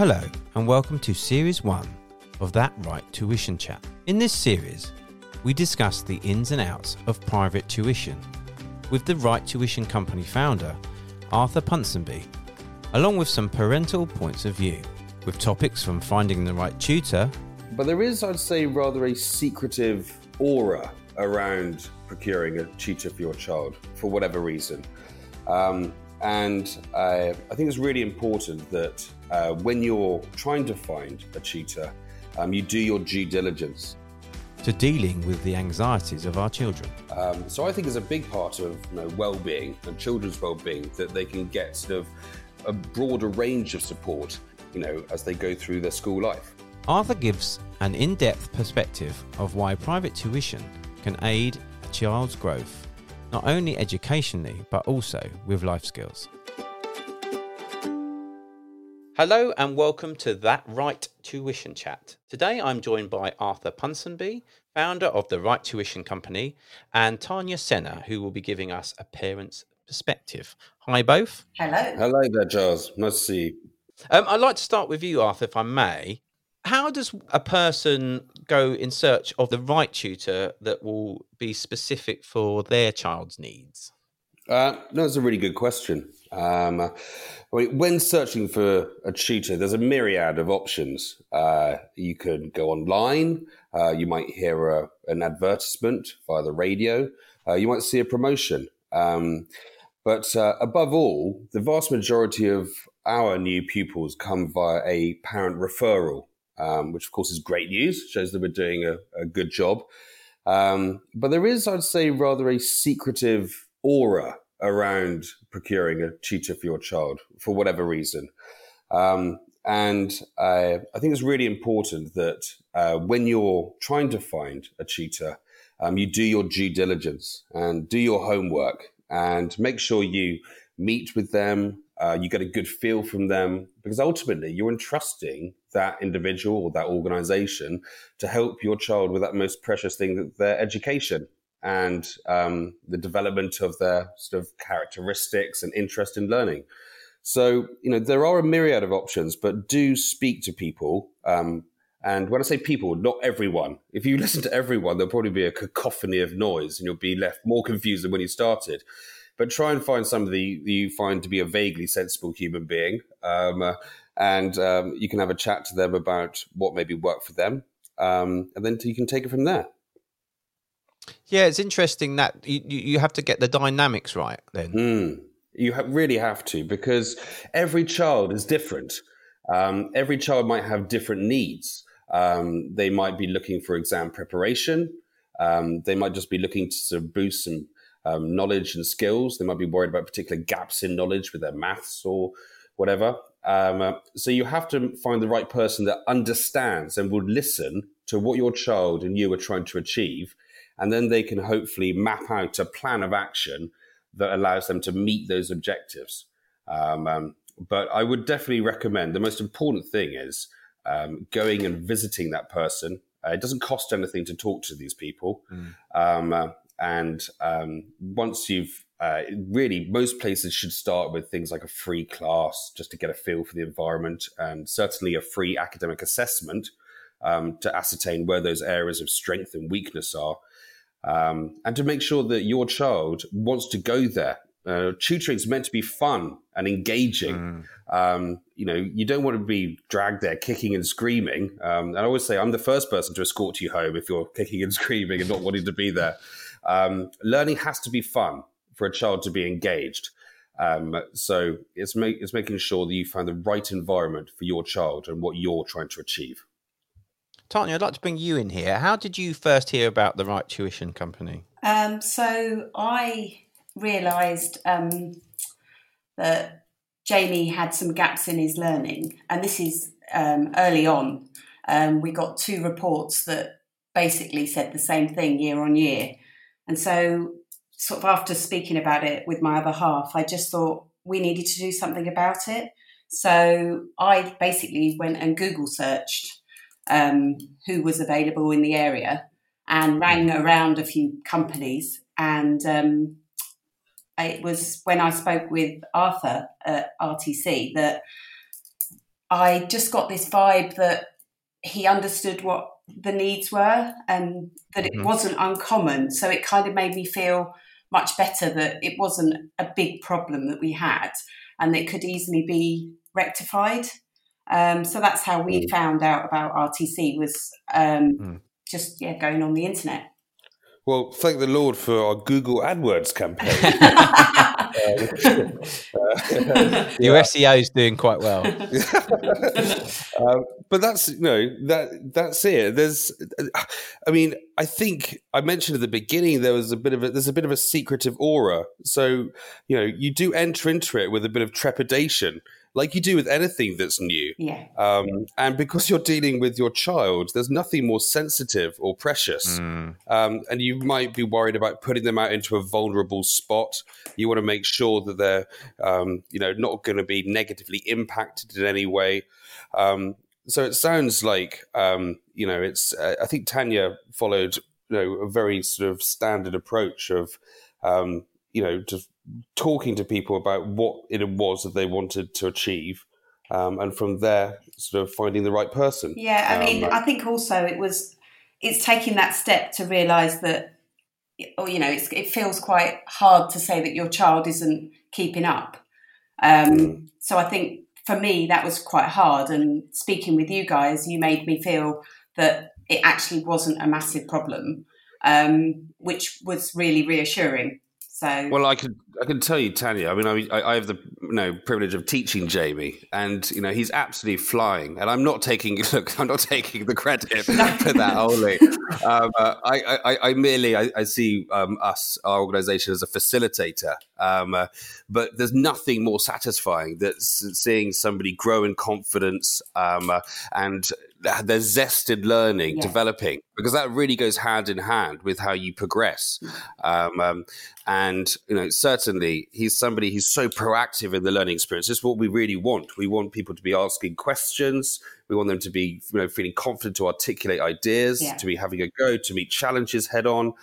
Hello, and welcome to Series 1 of That Right Tuition Chat. In this series, we discuss the ins and outs of private tuition with the Right Tuition Company founder, Arthur Ponsonby, along with some parental points of view, with topics from finding the right tutor. But there is, I'd say, rather a secretive aura around procuring a tutor for your child for whatever reason. Um, and uh, I think it's really important that uh, when you're trying to find a tutor, um, you do your due diligence. To dealing with the anxieties of our children. Um, so I think it's a big part of you know, well-being and children's well-being that they can get sort of a broader range of support, you know, as they go through their school life. Arthur gives an in depth perspective of why private tuition can aid a child's growth, not only educationally, but also with life skills. Hello and welcome to That Right Tuition Chat. Today I'm joined by Arthur Ponsonby, founder of the Right Tuition Company, and Tanya Senna, who will be giving us a parent's perspective. Hi, both. Hello. Hello there, Giles. Nice to see you. Um, I'd like to start with you, Arthur, if I may. How does a person go in search of the right tutor that will be specific for their child's needs? Uh, that's a really good question. Um, when searching for a tutor, there's a myriad of options. Uh, you could go online. Uh, you might hear a, an advertisement via the radio. Uh, you might see a promotion. Um, but uh, above all, the vast majority of our new pupils come via a parent referral, um, which of course is great news, shows that we're doing a, a good job. Um, but there is, I'd say, rather a secretive aura around procuring a tutor for your child for whatever reason. Um, and I think it's really important that uh, when you're trying to find a tutor, um, you do your due diligence and do your homework and make sure you meet with them, uh, you get a good feel from them, because ultimately you're entrusting that individual or that organization to help your child with that most precious thing, their education and um, the development of their sort of characteristics and interest in learning. So, you know, there are a myriad of options, but do speak to people. Um, and when I say people, not everyone. If you listen to everyone, there'll probably be a cacophony of noise and you'll be left more confused than when you started. But try and find somebody you find to be a vaguely sensible human being. Um, uh, and um, you can have a chat to them about what maybe work for them. Um, and then you can take it from there. Yeah, it's interesting that you, you have to get the dynamics right then. Mm, you ha- really have to because every child is different. Um, every child might have different needs. Um, they might be looking for exam preparation. Um, they might just be looking to sort of boost some um, knowledge and skills. They might be worried about particular gaps in knowledge with their maths or whatever. Um, uh, so you have to find the right person that understands and will listen to what your child and you are trying to achieve and then they can hopefully map out a plan of action that allows them to meet those objectives. Um, um, but I would definitely recommend the most important thing is um, going and visiting that person. Uh, it doesn't cost anything to talk to these people. Mm. Uh, and um, once you've uh, really, most places should start with things like a free class just to get a feel for the environment and certainly a free academic assessment um, to ascertain where those areas of strength and weakness are um, and to make sure that your child wants to go there. Uh, tutoring is meant to be fun and engaging. Mm. Um, you know, you don't want to be dragged there kicking and screaming. Um, and I always say, I'm the first person to escort you home if you're kicking and screaming and not wanting to be there. Um, learning has to be fun for a child to be engaged. Um, so it's, make, it's making sure that you find the right environment for your child and what you're trying to achieve. Tanya, I'd like to bring you in here. How did you first hear about the Right Tuition Company? Um, so I realised um, that Jamie had some gaps in his learning, and this is um, early on. Um, we got two reports that basically said the same thing year on year, and so sort of after speaking about it with my other half, I just thought we needed to do something about it. So I basically went and Google searched um, who was available in the area and rang around a few companies. And um, it was when I spoke with Arthur at RTC that I just got this vibe that he understood what the needs were and that it Mhm. wasn't uncommon. So it kind of made me feel much better that it wasn't a big problem that we had and it could easily be rectified. Um, so that's how we Mm. found out about RTC was um, Mm. just yeah going on the internet. Well, thank the Lord for our Google AdWords campaign. Your SEO is doing quite well. um, but that's you know that that's it. There's, I mean, I think I mentioned at the beginning there was a bit of a there's a bit of a secretive aura. So you know you do enter into it with a bit of trepidation, like you do with anything that's new. yeah, Um, and because you're dealing with your child, there's nothing more sensitive or precious. Mm. Um, and you might be worried about putting them out into a vulnerable spot. You want to make sure that they're, um, you know, not going to be negatively impacted in any way. Um, so it sounds like, um, you know, it's. Uh, I think Tanya followed, you know, a very sort of standard approach of, um, you know, just talking to people about what it was that they wanted to achieve. Um, and from there, sort of finding the right person. yeah. I mean, Um, I think also it was it's taking that step to realise that, or you know, it's, it feels quite hard to say that your child isn't keeping up. Um, Mm. So I think for me that was quite hard. And speaking with you guys, you made me feel that it actually wasn't a massive problem, um, which was really reassuring. So Well, I can I can tell you, Tanya. I mean, I, I have the you know privilege of teaching Jamie, and you know he's absolutely flying. And I'm not taking look, I'm not taking the credit for that only. Um, uh, I, I I merely I, I see um, us our organisation as a facilitator. Um, uh, but there's nothing more satisfying than seeing somebody grow in confidence um, uh, and their zested learning Yeah. developing because that really goes hand in hand with how you progress. Um, um, and you know, certainly he's somebody who's so proactive in the learning experience. This is what we really want. We want people to be asking questions. We want them to be, you know, feeling confident to articulate ideas, Yeah. to be having a go, to meet challenges head on.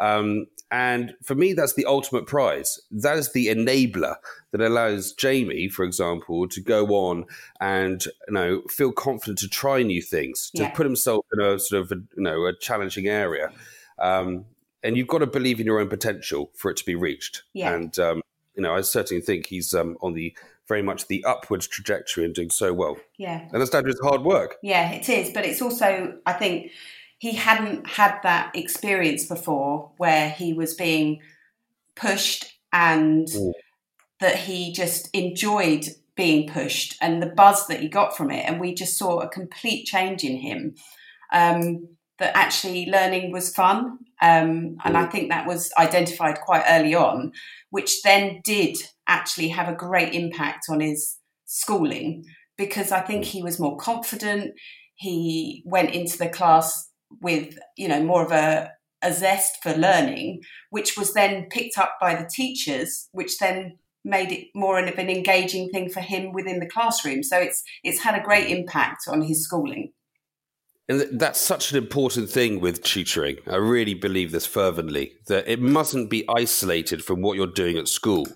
Um, and for me, that's the ultimate prize. That is the enabler that allows Jamie, for example, to go on and you know feel confident to try new things, to Yeah. put himself in a sort of a, you know a challenging area. Um, and you've got to believe in your own potential for it to be reached. Yeah. And um, you know, I certainly think he's um, on the very much the upwards trajectory and doing so well. yeah. And that's down to his hard work. Yeah, it is, but it's also I think he hadn't had that experience before where he was being pushed and Mm. that he just enjoyed being pushed and the buzz that he got from it. And we just saw a complete change in him um, that actually learning was fun um, and I think that was identified quite early on which then did actually have a great impact on his schooling because I think he was more confident. He went into the class with you know more of a, a zest for learning which was then picked up by the teachers which then made it more of an engaging thing for him within the classroom so it's it's had a great impact on his schooling And that's such an important thing with tutoring. I really believe this fervently that it mustn't be isolated from what you're doing at school.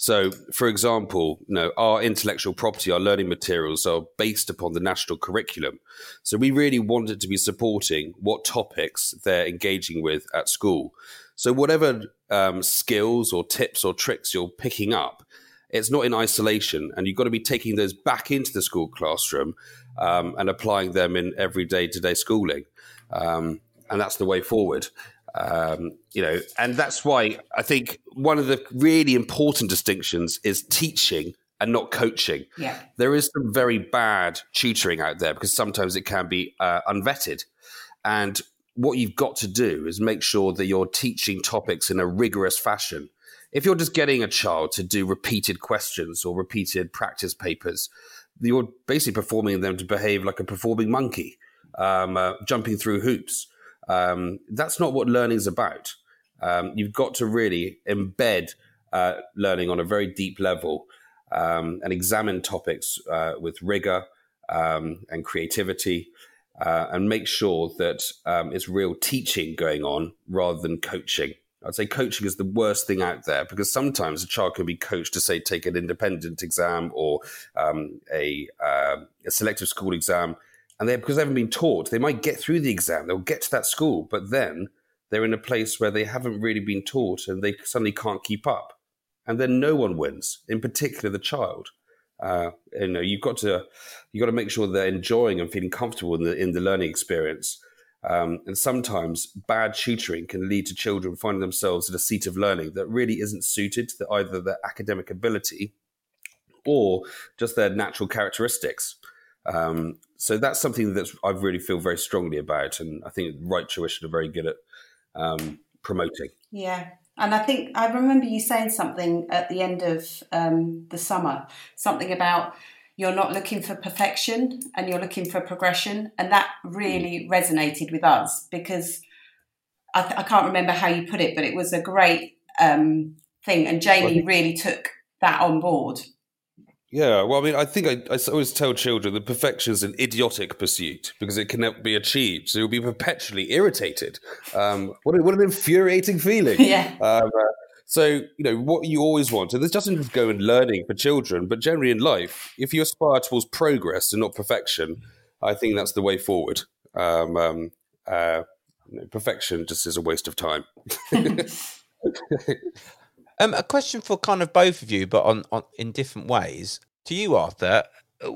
So, for example, you know, our intellectual property, our learning materials are based upon the national curriculum. So, we really wanted to be supporting what topics they're engaging with at school. So, whatever um, skills or tips or tricks you're picking up, it's not in isolation, and you've got to be taking those back into the school classroom um, and applying them in everyday to day schooling. Um, and that's the way forward. Um, you know, and that's why I think one of the really important distinctions is teaching and not coaching. yeah There is some very bad tutoring out there because sometimes it can be uh, unvetted. And what you've got to do is make sure that you're teaching topics in a rigorous fashion. If you're just getting a child to do repeated questions or repeated practice papers, you're basically performing them to behave like a performing monkey, um, uh, jumping through hoops. Um, that's not what learning is about. Um, you've got to really embed uh, learning on a very deep level um, and examine topics uh, with rigor um, and creativity uh, and make sure that um, it's real teaching going on rather than coaching. I'd say coaching is the worst thing out there because sometimes a child can be coached to say take an independent exam or um, a, uh, a selective school exam, and they because they haven't been taught, they might get through the exam, they'll get to that school, but then they're in a place where they haven't really been taught and they suddenly can't keep up, and then no one wins, in particular the child. Uh, you know, you've got to you've got to make sure they're enjoying and feeling comfortable in the in the learning experience. Um, and sometimes bad tutoring can lead to children finding themselves at a seat of learning that really isn't suited to either their academic ability or just their natural characteristics. Um, so that's something that I really feel very strongly about, and I think Right Tuition are very good at um, promoting. Yeah, and I think I remember you saying something at the end of um, the summer, something about you're not looking for perfection and you're looking for progression. And that really resonated with us because I, th- I can't remember how you put it, but it was a great um, thing. And Jamie really took that on board. Yeah, well, I mean, I think I, I always tell children that perfection is an idiotic pursuit because it cannot be achieved. So you'll be perpetually irritated. Um, what, what an infuriating feeling. yeah. Um, uh, so, you know, what you always want, and this doesn't just go in learning for children, but generally in life, if you aspire towards progress and not perfection, I think that's the way forward. Um, um, uh, you know, perfection just is a waste of time. Um, a question for kind of both of you, but on, on in different ways. To you, Arthur, uh,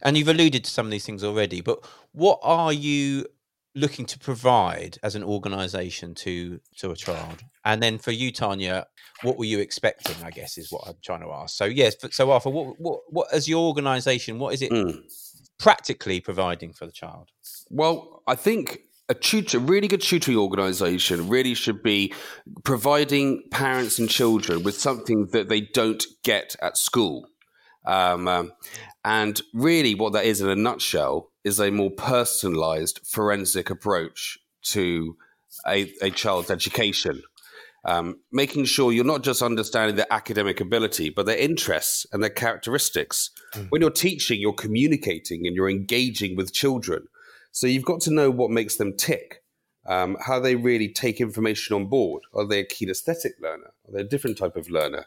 and you've alluded to some of these things already, but what are you looking to provide as an organisation to to a child? And then for you, Tanya, what were you expecting? I guess is what I'm trying to ask. So yes, so Arthur, what what, what as your organisation, what is it mm. practically providing for the child? Well, I think a tutor, really good tutoring organization really should be providing parents and children with something that they don't get at school. Um, um, and really, what that is in a nutshell is a more personalized forensic approach to a, a child's education. Um, making sure you're not just understanding their academic ability, but their interests and their characteristics. Mm. When you're teaching, you're communicating and you're engaging with children. So you've got to know what makes them tick, um, how they really take information on board. Are they a kinesthetic learner? Are they a different type of learner?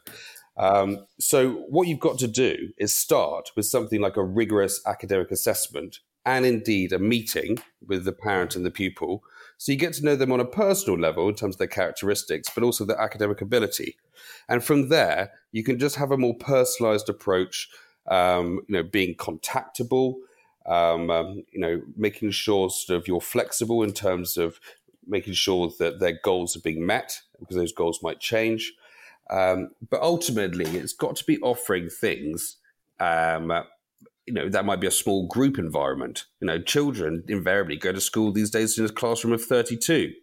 Um, so what you've got to do is start with something like a rigorous academic assessment and indeed a meeting with the parent and the pupil. So you get to know them on a personal level in terms of their characteristics, but also their academic ability. And from there, you can just have a more personalized approach, um, you know, being contactable, um, um, you know, making sure sort of you're flexible in terms of making sure that their goals are being met because those goals might change. Um, but ultimately, it's got to be offering things. Um, you know, that might be a small group environment. You know, children invariably go to school these days in a classroom of 32.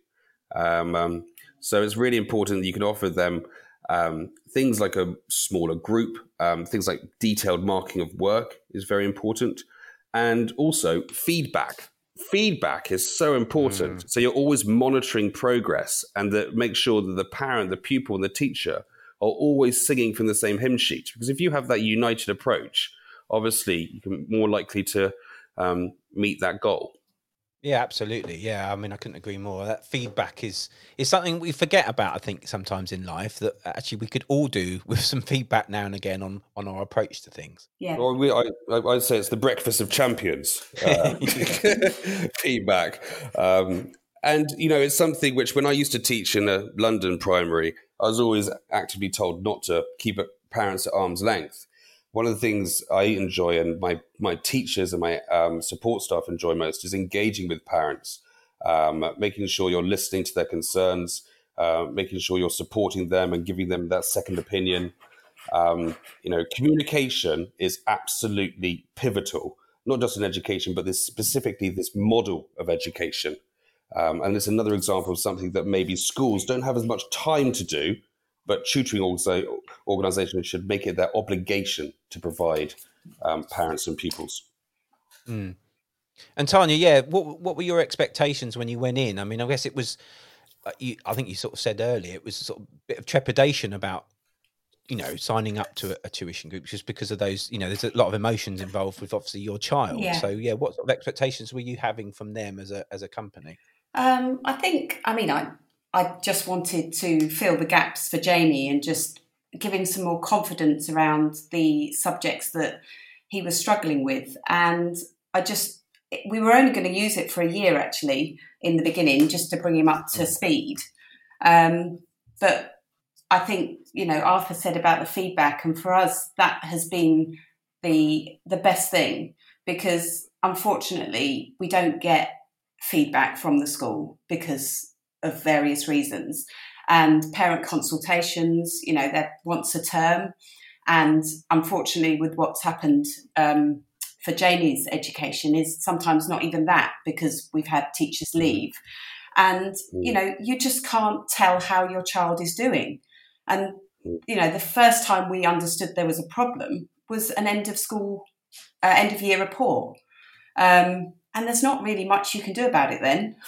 Um, um, so it's really important that you can offer them things like a smaller group, things like detailed marking of work is very important and also feedback. Feedback is so important. Mm. So you're always monitoring progress and that make sure that the parent, the pupil, and the teacher are always singing from the same hymn sheet. Because if you have that united approach, obviously you're more likely to um, meet that goal. Yeah, absolutely. Yeah, I mean, I couldn't agree more. That feedback is is something we forget about. I think sometimes in life that actually we could all do with some feedback now and again on on our approach to things. Yeah. Well, we, I I'd say it's the breakfast of champions. Uh, feedback, um, and you know, it's something which when I used to teach in a London primary, I was always actively told not to keep parents at arm's length one of the things I enjoy and my my teachers and my um, support staff enjoy most is engaging with parents, um, making sure you're listening to their concerns, uh, making sure you're supporting them and giving them that second opinion. Um, you know, communication is absolutely pivotal, not just in education, but this specifically this model of education. Um, and it's another example of something that maybe schools don't have as much time to do but tutoring also organizations should make it their obligation to provide um, parents and pupils. Mm. And Tanya, yeah, what what were your expectations when you went in? I mean, I guess it was, uh, you, I think you sort of said earlier, it was sort of a bit of trepidation about, you know, signing up to a, a, tuition group just because of those, you know, there's a lot of emotions involved with obviously your child. Yeah. So yeah, what sort of expectations were you having from them as a as a company? Um, I think, I mean, I I just wanted to fill the gaps for Jamie and just give him some more confidence around the subjects that he was struggling with. And I just, we were only going to use it for a year actually in the beginning, just to bring him up to speed. Um, but I think, you know, Arthur said about the feedback, and for us, that has been the the best thing because unfortunately we don't get feedback from the school because of various reasons and parent consultations you know they're once a term and unfortunately with what's happened um, for jamie's education is sometimes not even that because we've had teachers mm. leave and you mm. know you just can't tell how your child is doing and mm. you know the first time we understood there was a problem was an end of school uh, end of year report um, and there's not really much you can do about it then.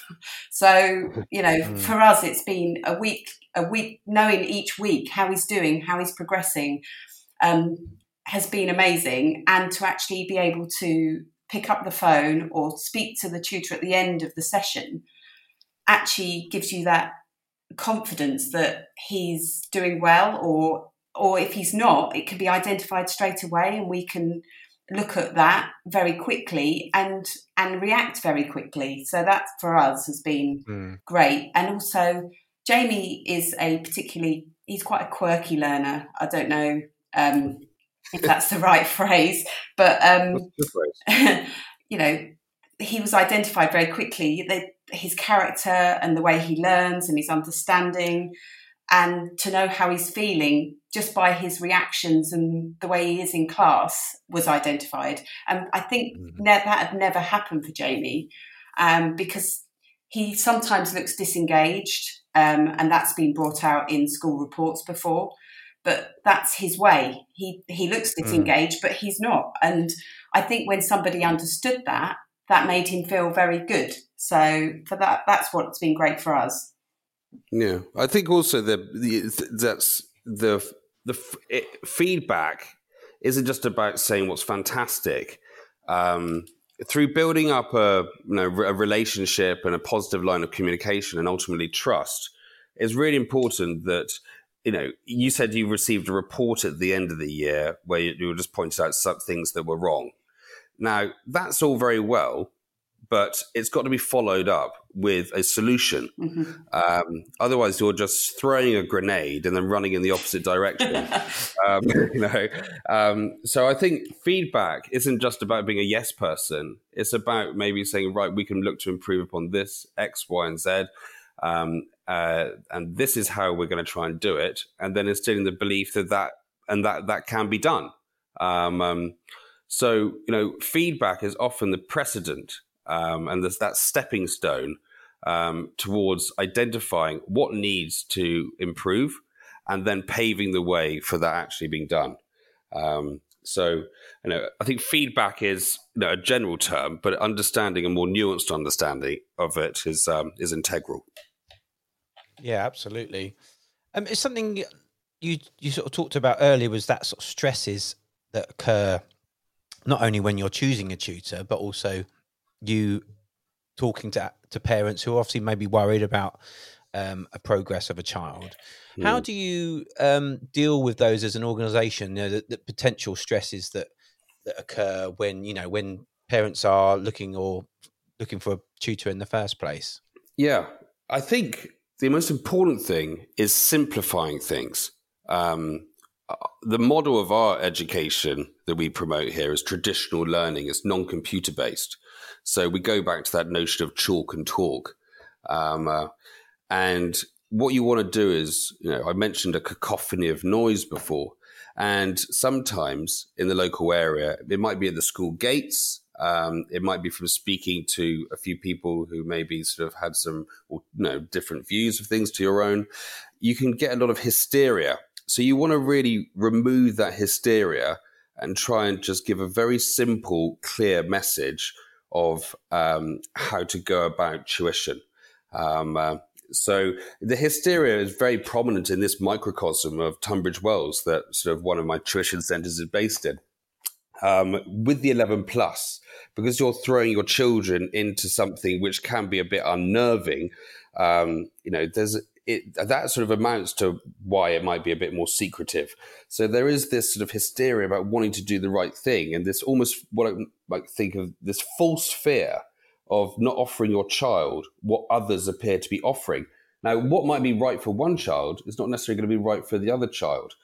So, you know, mm. for us, it's been a week, a week, knowing each week how he's doing, how he's progressing, um, has been amazing. And to actually be able to pick up the phone or speak to the tutor at the end of the session actually gives you that confidence that he's doing well or or if he's not it can be identified straight away and we can look at that very quickly and and react very quickly. So that for us has been mm. great. And also Jamie is a particularly he's quite a quirky learner. I don't know um, if that's the right phrase, but um, you know he was identified very quickly. They, his character and the way he learns and his understanding and to know how he's feeling just by his reactions and the way he is in class was identified. And I think mm-hmm. ne- that had never happened for Jamie um, because he sometimes looks disengaged, um, and that's been brought out in school reports before. But that's his way. He he looks mm. disengaged, mm. but he's not. And I think when somebody understood that, that made him feel very good. So for that, that's what's been great for us. Yeah, I think also the, the that's the the it, feedback isn't just about saying what's fantastic. Um, through building up a you know a relationship and a positive line of communication and ultimately trust, it's really important that you know you said you received a report at the end of the year where you, you just pointed out some things that were wrong. Now that's all very well, but it's got to be followed up with a solution. Mm-hmm. Um, otherwise, you're just throwing a grenade and then running in the opposite direction. um, you know, um, so I think feedback isn't just about being a yes person. It's about maybe saying, right, we can look to improve upon this X, Y, and Z. Um, uh, and this is how we're going to try and do it, and then instilling the belief that that and that that can be done. Um, um, so you know, feedback is often the precedent um, and there's that stepping stone um, towards identifying what needs to improve and then paving the way for that actually being done. Um, so, you know, I think feedback is you know, a general term, but understanding a more nuanced understanding of it is um, is integral. Yeah, absolutely. Um, it's something you you sort of talked about earlier was that sort of stresses that occur not only when you're choosing a tutor, but also you talking to to parents who are obviously may be worried about um, a progress of a child. Mm. How do you um, deal with those as an organisation? You know, the, the, potential stresses that that occur when you know when parents are looking or looking for a tutor in the first place. Yeah, I think the most important thing is simplifying things. Um, uh, the model of our education that we promote here is traditional learning. It's non-computer based. So we go back to that notion of chalk and talk. Um, uh, and what you want to do is, you know, I mentioned a cacophony of noise before. And sometimes in the local area, it might be at the school gates. Um, it might be from speaking to a few people who maybe sort of had some, you know, different views of things to your own. You can get a lot of hysteria. So you want to really remove that hysteria and try and just give a very simple, clear message of um, how to go about tuition. Um, uh, so the hysteria is very prominent in this microcosm of Tunbridge Wells that sort of one of my tuition centres is based in. Um, with the 11 plus, because you're throwing your children into something which can be a bit unnerving, um, you know, there's it that sort of amounts to why it might be a bit more secretive. So there is this sort of hysteria about wanting to do the right thing, and this almost what I think of this false fear of not offering your child what others appear to be offering. Now, what might be right for one child is not necessarily going to be right for the other child.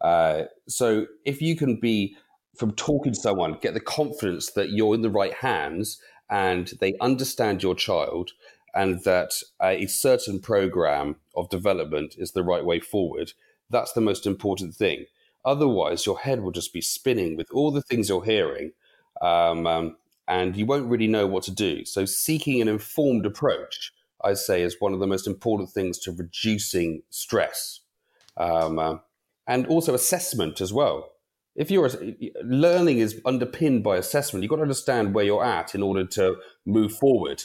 Uh, so if you can be from talking to someone, get the confidence that you're in the right hands and they understand your child and that a certain program of development is the right way forward, that's the most important thing. Otherwise, your head will just be spinning with all the things you're hearing, um, um, and you won't really know what to do. So, seeking an informed approach, I say, is one of the most important things to reducing stress, um, uh, and also assessment as well. If you're learning is underpinned by assessment, you've got to understand where you're at in order to move forward.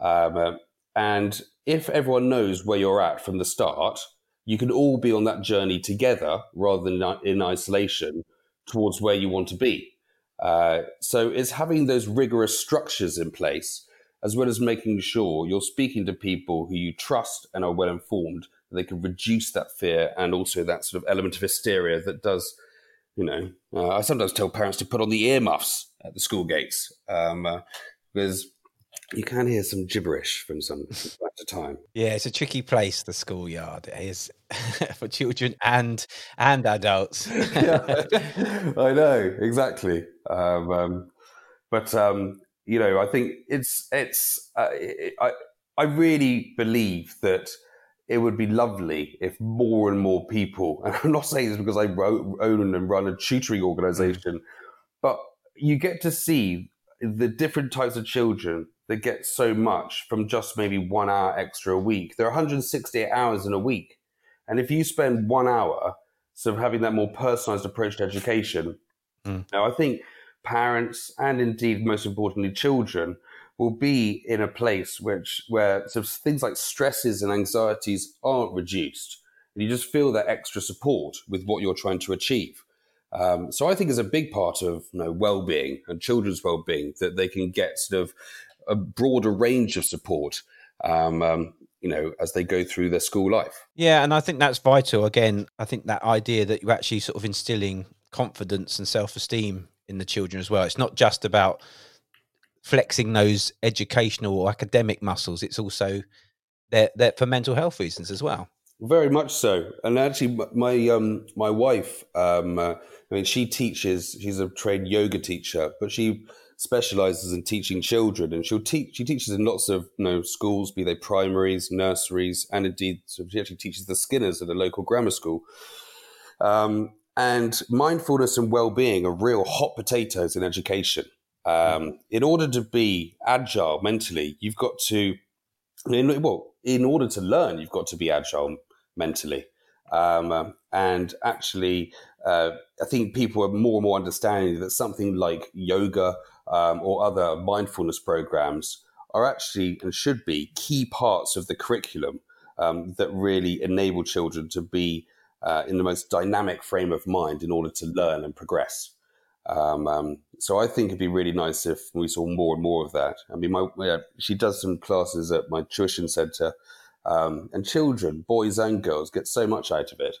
Um, uh, and if everyone knows where you're at from the start, you can all be on that journey together rather than in isolation towards where you want to be. Uh, so it's having those rigorous structures in place, as well as making sure you're speaking to people who you trust and are well informed. They can reduce that fear and also that sort of element of hysteria that does, you know. Uh, I sometimes tell parents to put on the earmuffs at the school gates um, uh, because you can hear some gibberish from some time to time. Yeah, it's a tricky place, the schoolyard. It is for children and and adults. yeah, I know exactly. Um, um, but um, you know, I think it's it's. Uh, it, I I really believe that it would be lovely if more and more people. And I'm not saying this because I own and run a tutoring organization, but you get to see the different types of children that get so much from just maybe one hour extra a week. There are 168 hours in a week. And if you spend one hour sort of having that more personalized approach to education, mm. now I think parents and indeed most importantly children will be in a place which where sort of things like stresses and anxieties aren't reduced. And you just feel that extra support with what you're trying to achieve. Um, so I think it's a big part of you know, well-being and children's well-being that they can get sort of a broader range of support. Um, um, you know, as they go through their school life. Yeah, and I think that's vital. Again, I think that idea that you're actually sort of instilling confidence and self-esteem in the children as well. It's not just about flexing those educational or academic muscles. It's also there for mental health reasons as well. Very much so. And actually, my um, my wife, um, uh, I mean, she teaches. She's a trained yoga teacher, but she specializes in teaching children, and she'll teach. She teaches in lots of you know schools, be they primaries, nurseries, and indeed, she actually teaches the Skinners at a local grammar school. Um, and mindfulness and well-being are real hot potatoes in education. Um, in order to be agile mentally, you've got to, in, well, in order to learn, you've got to be agile mentally. Um, and actually, uh, I think people are more and more understanding that something like yoga um, or other mindfulness programs are actually and should be key parts of the curriculum um, that really enable children to be uh, in the most dynamic frame of mind in order to learn and progress. Um, um, so I think it'd be really nice if we saw more and more of that. I mean, my, yeah, she does some classes at my tuition center, um, and children, boys and girls, get so much out of it.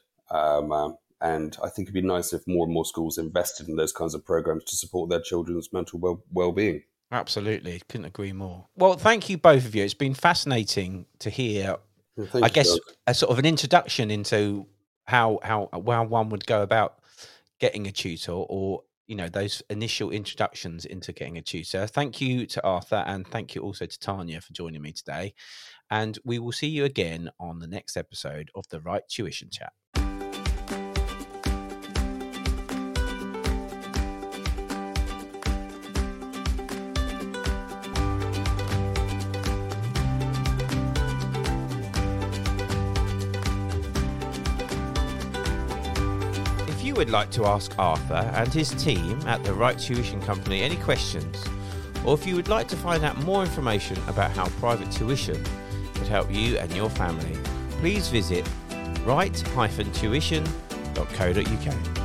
And I think it'd be nice if more and more schools invested in those kinds of programs to support their children's mental well- well-being. Absolutely, couldn't agree more. Well, thank you both of you. It's been fascinating to hear. Well, I guess Doug. a sort of an introduction into how how how one would go about getting a tutor, or you know those initial introductions into getting a tutor. Thank you to Arthur, and thank you also to Tanya for joining me today. And we will see you again on the next episode of the Right Tuition Chat. You would like to ask Arthur and his team at the Right Tuition Company any questions, or if you would like to find out more information about how private tuition could help you and your family, please visit right-tuition.co.uk.